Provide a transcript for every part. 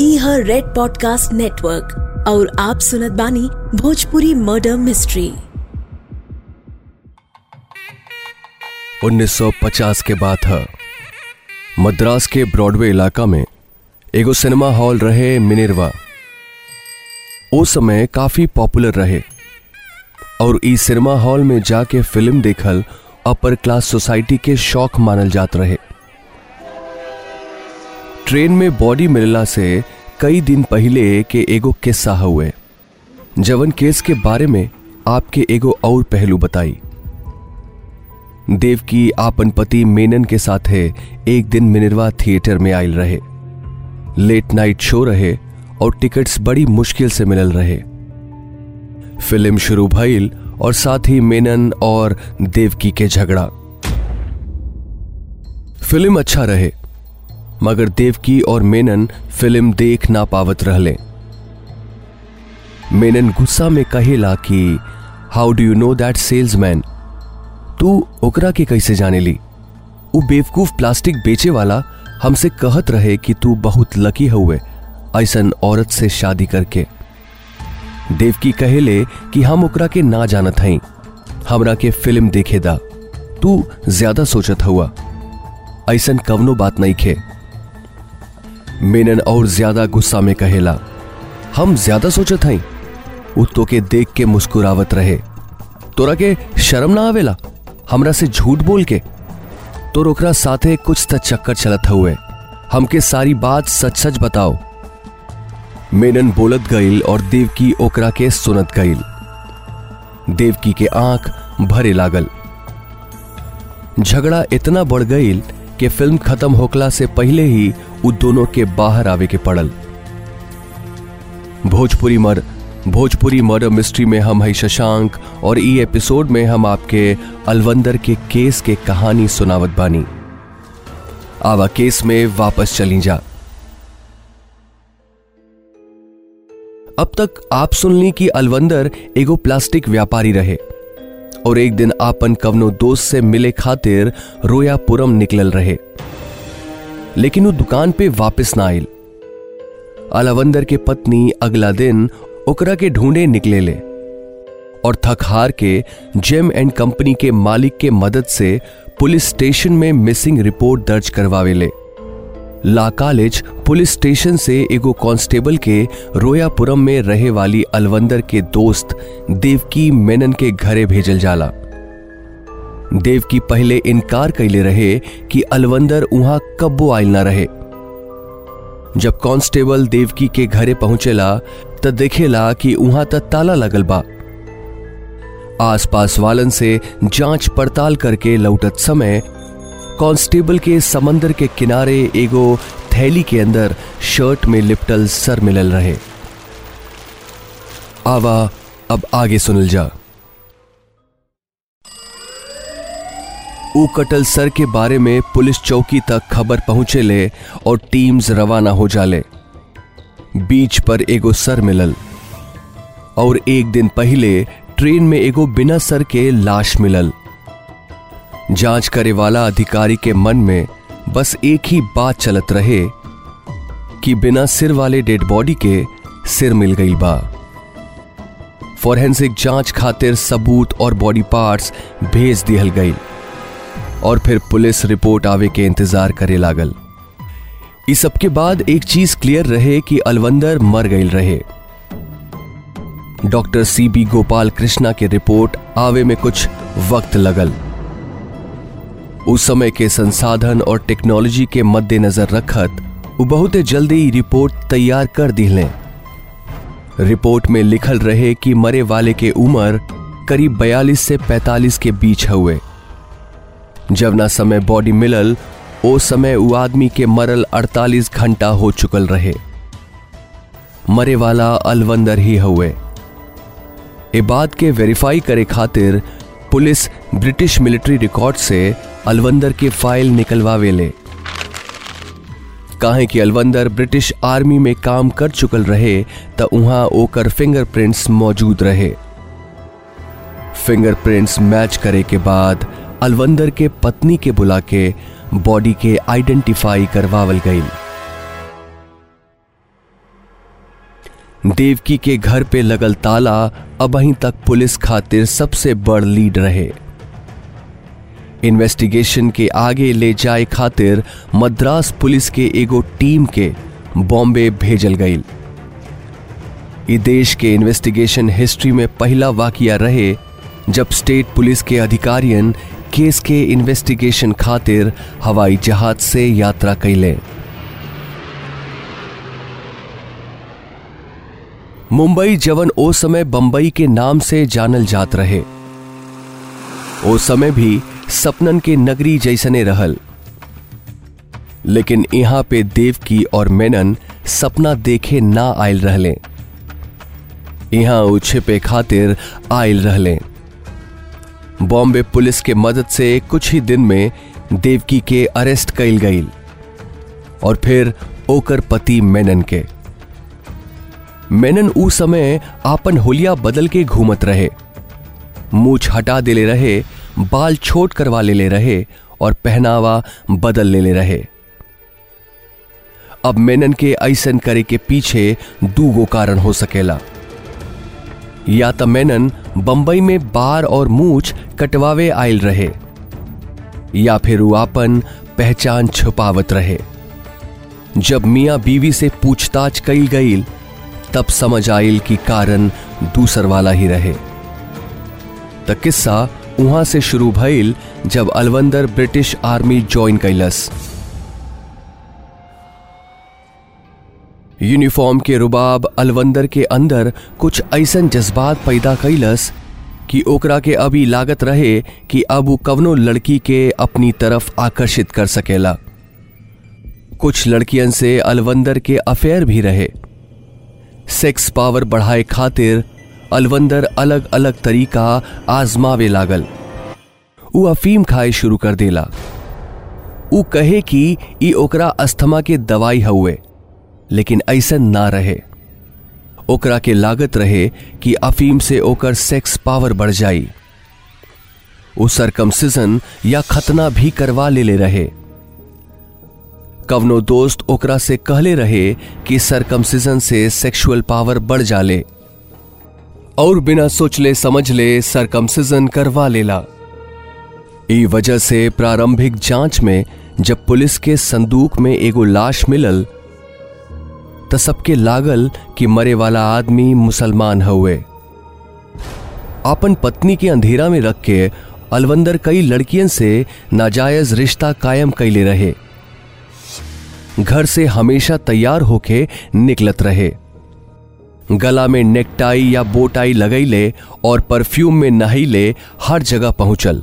ई हर red podcast network और आप सुनत बानी भोजपुरी मर्डर मिस्ट्री। 1950 के बात है मद्रास के ब्रॉडवे इलाका में एगो सिनेमा हॉल रहे मिनिरवा। ओ समय काफ़ी पॉपुलर रहे और ई सिनेमा हॉल में जाके फ़िल्म देखल अपर क्लास सोसाइटी के शौक मानल जात रहे। ट्रेन में बॉडी मिलला से कई दिन पहले के एगो किस्सा हुए। जवन केस के बारे में आपके एगो और पहलू बताई। देव की आपन पति मेनन के साथ है एक दिन मिनरवा थिएटर में आयल रहे। लेट नाइट शो रहे और टिकट्स बड़ी मुश्किल से मिलल रहे। फ़िल्म शुरू भइल और साथ ही मेनन और देवकी के झगड़ा। फ़िल्म अच्छा रहे। मगर देवकी और मेनन फ़िल्म देख ना पावत रहले। मेनन गुस्सा में कहेला कि how do you know that salesman तू ओकरा के कैसे जाने ली? वो बेवकूफ़ प्लास्टिक बेचे वाला हमसे कहत रहे कि तू बहुत लकी हुए ऐसन औरत से शादी करके। देवकी कहेले कि हम ओकरा के ना जानत हई, हमरा के फ़िल्म देखे दा। तू ज़्यादा सोचत हुआ ऐसन कवनो बात नहीं खे मेनन और ज़्यादा गुस्सा में कहेला, हम ज़्यादा सोचत हई उ तो के देख के मुस्कुरावत रहे। तोरा के शर्म ना आवेला? हमरा से झूठ बोल के? तो ओकरा साथे कुछ त चक्कर चलत हुए। हमके सारी बात सच सच बताओ। मेनन बोलत गईल और देवकी ओकरा के सुनत गईल देवकी के आँख भरे लागल। झगड़ा इतना बढ़ गईल कि फ़िल्म खत्म होकला से पहले ही उ दोनों के बाहर आवे के पड़ल। भोजपुरी मर, भोजपुरी मर्डर मिस्ट्री में हम है शशांक, और ई एपिसोड में हम आपके अलवंदर के केस के कहानी सुनावत बानी। आवा केस में वापस चली जा। अब तक आप सुन ली कि अलवंदर एगो प्लास्टिक व्यापारी रहे, और एक दिन आपन कवनो दोस्त से मिले खातिर रोयापुरम निकलल रहे। लेकिन वो दुकान पे वापस ना आयल अलवंदर के पत्नी अगला दिन ओकरा के ढूंढे निकले ले और थक हार के जेम एंड कंपनी के मालिक के मदद से पुलिस स्टेशन में मिसिंग रिपोर्ट दर्ज करवावे ले। ला कॉलेज पुलिस स्टेशन से एगो कांस्टेबल के रोयापुरम में रहे वाली अलवंदर के दोस्त देवकी मेनन के घरे भेजल जाला। देवकी पहले इनकार कैले रहे कि अलवंदर वहाँ कब्बो आयल ना रहे। जब कांस्टेबल देवकी के घरे पहुंचेला, त देखेला कि वहाँ त ताला लगल बा। आसपास वालन से जाँच पड़ताल करके लौटत समय, कांस्टेबल के समंदर के किनारे एगो थैली के अंदर शर्ट में लिपटल सर मिलल रहे। आवा, अब आगे सुनल जा। कटल सर के बारे में पुलिस चौकी तक खबर पहुँचे ले और टीम्स रवाना हो जाले। बीच पर एगो सर मिलल। और एक दिन पहले ट्रेन में एगो बिना सर के लाश मिलल। जाँच करे वाला अधिकारी के मन में बस एक ही बात चलत रहे कि बिना सिर वाले डेड बॉडी के सिर मिल गई बा। फॉरेंसिक जाँच खातिर सबूत और बॉडी पार्ट्स भेज दिहल गई। और फिर पुलिस रिपोर्ट आवे के इंतज़ार करे लागल। इस सब के बाद एक चीज़ क्लियर रहे कि अलवंदर मर गई रहे। Doctor C B Gopal Krishna के रिपोर्ट आवे में कुछ वक्त लगल। उस समय के संसाधन और टेक्नोलॉजी के मद्देनजर रखत वो बहुत जल्दी रिपोर्ट तैयार कर दिले रिपोर्ट में लिखल रहे कि मरे वाले के उम्र करीब 42 से 45 के बीच हुए जब ना समय बॉडी मिलल, ओ समय वो आदमी के मरल 48 घंटा हो चुकल रहे। मरे वाला अलवंदर ही हुए ए बात के वेरीफाई करे खातिर पुलिस ब्रिटिश मिलिट्री रिकॉर्ड से अलवंदर के फ़ाइल निकलवावे ले। काहे कि अलवंदर ब्रिटिश आर्मी में काम कर चुकल रहे, त वहाँ ओकर फिंगरप्रिंट्स मौजूद रहे। फिंगरप्रिंट्स मैच करे के बाद अलवंदर के पत्नी के बुला के बॉडी के आइडेंटिफाई करवावल गई देवकी के घर पे लगल ताला अब अहीं तक पुलिस खातिर सबसे बड़ लीड रहे। इन्वेस्टिगेशन के आगे ले जाए खातिर मद्रास पुलिस के एगो टीम के बॉम्बे भेजल गई ई देश के इन्वेस्टिगेशन हिस्ट्री में पहला वाकिया रहे जब स्टेट पुलिस के अधिकारियन केस के इन्वेस्टिगेशन खातिर हवाई जहाज़ से यात्रा कैले मुंबई जवन ओ समय बंबई के नाम से जानल जात रहे। ओ समय भी सपनन के नगरी जैसने रहल। लेकिन यहाँ पे देवकी और मेनन सपना देखे ना आयल रहले। यहाँ उ छिपे खातिर आयल रहले। बॉम्बे पुलिस के मदद से कुछ ही दिन में देवकी के अरेस्ट कैल गई और फिर ओकर पति मेनन के। मेनन उ समय आपन होलिया बदल के घूमत रहे। मूछ हटा देले रहे, बाल छोट करवा ले ले रहे और पहनावा बदल ले ले रहे। अब मेनन के ऐसन करे के पीछे दू गो कारण हो सकेला। या तो मेनन बंबई में बार और मूछ कटवावे आयल रहे, या फिर आपन पहचान छुपावत रहे। जब मियाँ बीवी से पूछताछ कई गई तब समझ आयल की कारण दूसर वाला ही रहे। त किस्सा वहाँ से शुरू भइल जब अलवंदर ब्रिटिश आर्मी ज्वाइन कैलस। यूनिफॉर्म के रुबाब अलवंदर के अंदर कुछ ऐसन जज्बात पैदा कैलस कि ओकरा के अभी लागत रहे कि अब वो कवनो लड़की के अपनी तरफ़ आकर्षित कर सकेला। कुछ लड़कियन से अलवंदर के अफेयर भी रहे। सेक्स पावर बढ़ाए खातिर अलवंदर अलग अलग तरीका आजमावे लागल। उ अफीम खाए शुरू कर देला। उ कहे कि ओकरा अस्थमा के दवाई हुए लेकिन ऐसा ना रहे। ओकरा के लागत रहे कि अफीम से ओकर सेक्स पावर बढ़ जाई। उ सरकमसिजन या खतना भी करवा ले ले रहे। कवनो दोस्त ओकरा से कहले रहे कि सरकमसिजन से सेक्सुअल पावर बढ़ जाले। और बिना सोचले समझले सरकमसिजन करवा लेला। ई वजह से प्रारंभिक जाँच में जब पुलिस के संदूक में एगो लाश मिलल त सबके लागल कि मरे वाला आदमी मुसलमान हुए अपन पत्नी के अंधेरा में रख के अलवंदर कई लड़कियन से नाजायज रिश्ता कायम कैले रहे। घर से हमेशा तैयार होके निकलत रहे। गला में नेकटाई या बोटाई लगैले और परफ्यूम में नहैले हर जगह पहुंचल।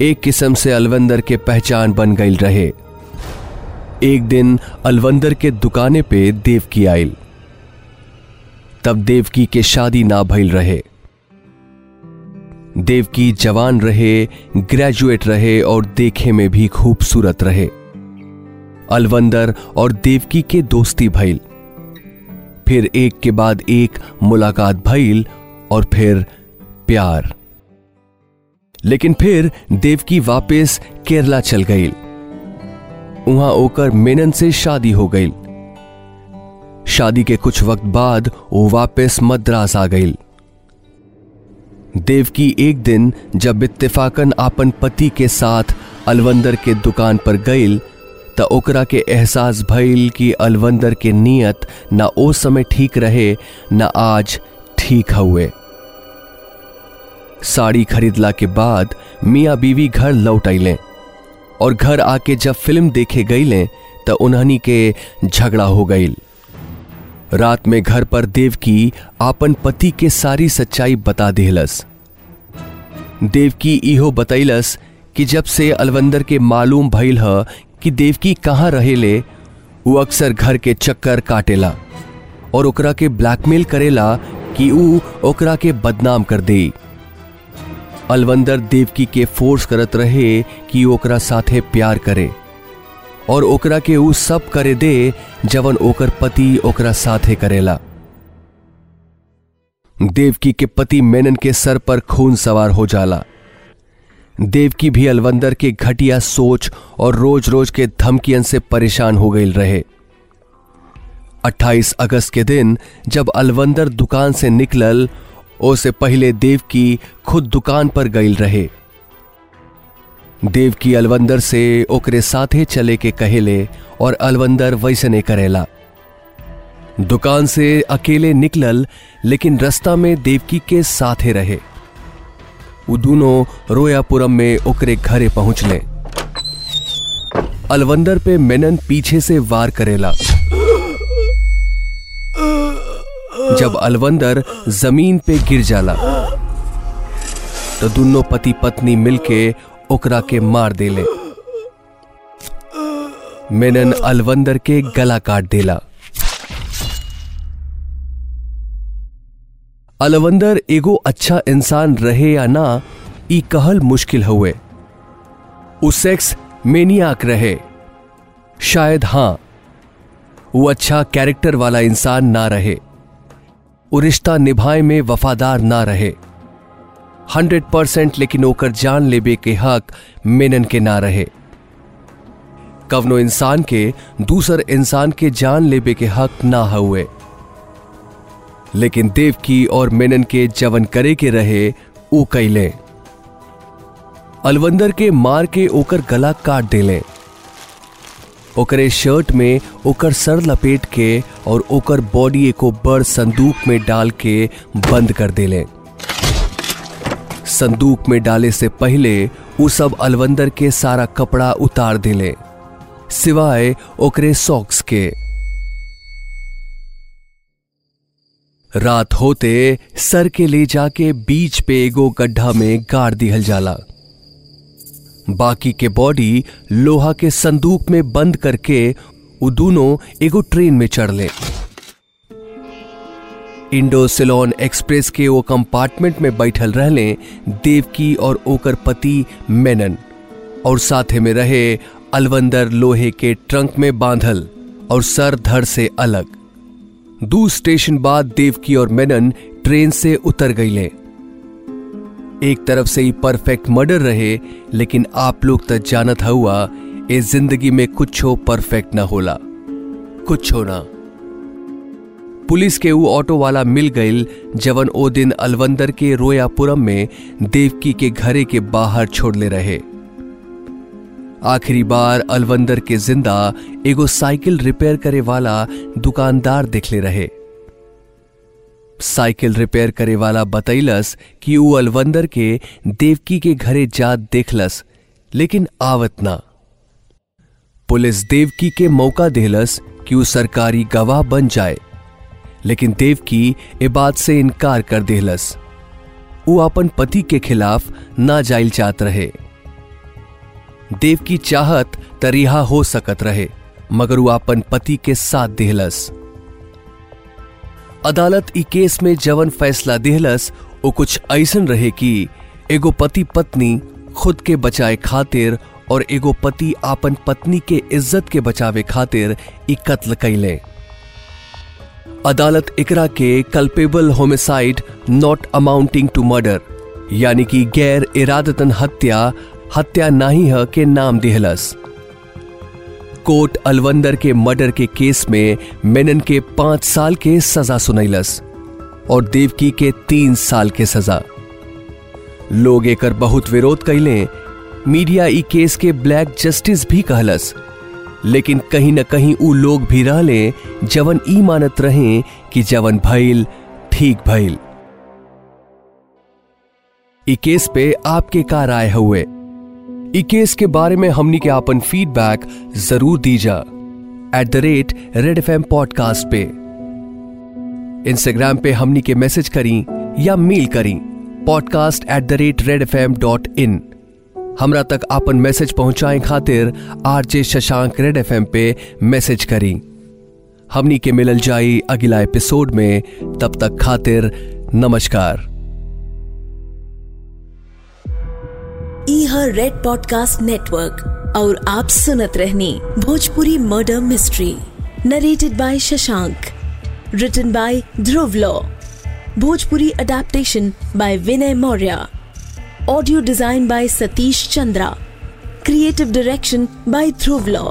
एक किस्म से अलवंदर के पहचान बन गई रहे। एक दिन अलवंदर के दुकाने पे देवकी आयल तब देवकी के शादी ना भइल रहे। देवकी जवान रहे, ग्रेजुएट रहे और देखे में भी खूबसूरत रहे। अलवंदर और देवकी के दोस्ती भइल। फिर एक के बाद एक मुलाकात भइल और फिर प्यार। लेकिन फिर देवकी वापस केरला चल गई वहाँ ओकर मेनन से शादी हो गई। शादी के कुछ वक्त बाद वो वापस मद्रास आ गई। देवकी एक दिन जब इत्तेफाकन आपन पति के साथ अलवंदर के दुकान पर गई, त ओकरा के एहसास भइल कि अलवंदर के नियत ना ओ समय ठीक रहे, ना आज ठीक हुए साड़ी खरीदला के बाद मियाँ बीवी घर लौट अले और घर आके जब फ़िल्म देखे गईले, त उन्हनी के झगड़ा हो गई रात में घर पर देवकी आपन पति के सारी सच्चाई बता देहलस। देवकी इहो बतैलस कि जब से अलवंदर के मालूम भइल ह कि देवकी कहाँ रहेले वो अक्सर घर के चक्कर काटेला और ओकरा के ब्लैकमेल करेला कि ओकरा के बदनाम कर दे अलवंदर देवकी के फोर्स करत रहे कि ओकरा साथे प्यार करे और ओकरा के ऊ सब करे दे जवन ओकर पति ओकरा साथे करेला। देवकी के पति मेनन के सर पर खून सवार हो जाला। देवकी भी अलवंदर के घटिया सोच और रोज रोज के धमकियन से परेशान हो गई रहे। 28 अगस्त के दिन जब अलवंदर दुकान से निकलल ओसे पहले देव की खुद दुकान पर गईल रहे। देव की अलवंदर से ओकरे साथे चले के कहेले और अलवंदर वैसने करेला। दुकान से अकेले निकलल, लेकिन रास्ता में देवकी के साथे रहे। वो दोनों रोयापुरम में ओकरे घरे पहुंचले। अलवंदर पे मेनन पीछे से वार करेला। जब अलवंदर ज़मीन पे गिर जाला तो दोनों पति पत्नी मिलके ओकरा के मार देले। मेनन अलवंदर के गला काट देला। अलवंदर एगो अच्छा इंसान रहे या ना, ई कहल मुश्किल हुए उ सेक्स मेनियाक रहे। शायद हाँ वो अच्छा कैरेक्टर वाला इंसान ना रहे। वो रिश्ता निभाए में वफादार ना रहे। हंड्रेड परसेंट लेकिन ओकर जान लेबे के हक मेनन के ना रहे। कवनो इंसान के, दूसर इंसान के जान लेबे के हक ना हुए। लेकिन देवकी और मेनन के जवन करे के रहे, ऊ कैले अलवंदर के मार के ओकर गला काट देले ओकरे शर्ट में ओकर सर लपेट के और ओकर बॉडी को बड़ संदूक में डाल के बंद कर देले। संदूक में डाले से पहले उ सब अलवंदर के सारा कपड़ा उतार देले, सिवाय ओकरे सॉक्स के। रात होते सर के ले जाके बीच पे एगो गड्ढा में गाड़ दिहल जाला। बाकी के बॉडी लोहा के संदूक में बंद करके वो दोनों एगो ट्रेन में चढ़ ले इंडो सिलोन एक्सप्रेस के वो कंपार्टमेंट में बैठल रहले देवकी और ओकर पति मेनन और साथे में रहे अलवंदर लोहे के ट्रंक में बांधल और सर धड़ से अलग। दो स्टेशन बाद देवकी और मेनन ट्रेन से उतर गईले। एक तरफ़ से ही परफेक्ट मर्डर रहे, लेकिन आप लोग तक जानत हुआ इस ज़िंदगी में कुछ हो परफेक्ट ना होला। कुछ हो ना। पुलिस के वो ऑटो वाला मिल गईल जवन ओ दिन अलवंदर के रोयापुरम में देवकी के घरे के बाहर छोड़ले रहे। आखिरी बार अलवंदर के ज़िंदा एगो साइकिल रिपेयर करे वाला दुकानदार देखले रहे। साइकिल रिपेयर करे वाला बतैलस कि वो अलवंदर के देवकी के घरे जा देखलस, लेकिन आवत ना। पुलिस देवकी के मौका देलस कि वो सरकारी गवाह बन जाए, लेकिन देवकी ए बात से इनकार कर देहलस वो अपन पति के खिलाफ ना जाइल चाहत रहे। देवकी चाहत तरिहा हो सकत रहे, मगर वो अपन पति के साथ देहलस अदालत ई केस में जवन फैसला देहलस वो कुछ ऐसन रहे कि एगो पति पत्नी खुद के बचाए खातिर और एगो पति आपन पत्नी के इज़्ज़त के बचावे खातिर ई कत्ल कैले अदालत इकरा के culpable homicide not amounting to murder यानी कि गैर इरादतन हत्या हत्या नाही है के नाम दिहलस। कोर्ट अलवंदर के मर्डर के केस में मेनन के पाँच साल के सजा सुनैलस और देवकी के तीन साल के सजा। लोग एकर बहुत विरोध कैले मीडिया ई केस के ब्लैक जस्टिस भी कहलस, लेकिन कहीं न कहीं ऊ लोग भी रह रहले, जवन ई मानत रहे कि जवन भइल, ठीक भइल। ई केस पे आपके का राय हुए केस के बारे में हमनी के आपन फीडबैक ज़रूर दीजा। At the rate Red F M podcast पे। इंस्टाग्राम पे हमनी के मैसेज करी या मेल करी। Podcast at the rate Red F M dot in हमरा तक आपन मैसेज पहुँचाए खातिर RJ Shashank Red F M पे मैसेज करी। हमनी के मिलल जाई अगला एपिसोड में। तब तक खातिर नमस्कार। ई हर रेड पॉडकास्ट नेटवर्क और आप सुनत रहने Bhojpuri murder mystery narrated by Shashank written by Dhruv Law Bhojpuri adaptation by Vinay Maurya audio design by Satish Chandra creative direction by Dhruv Law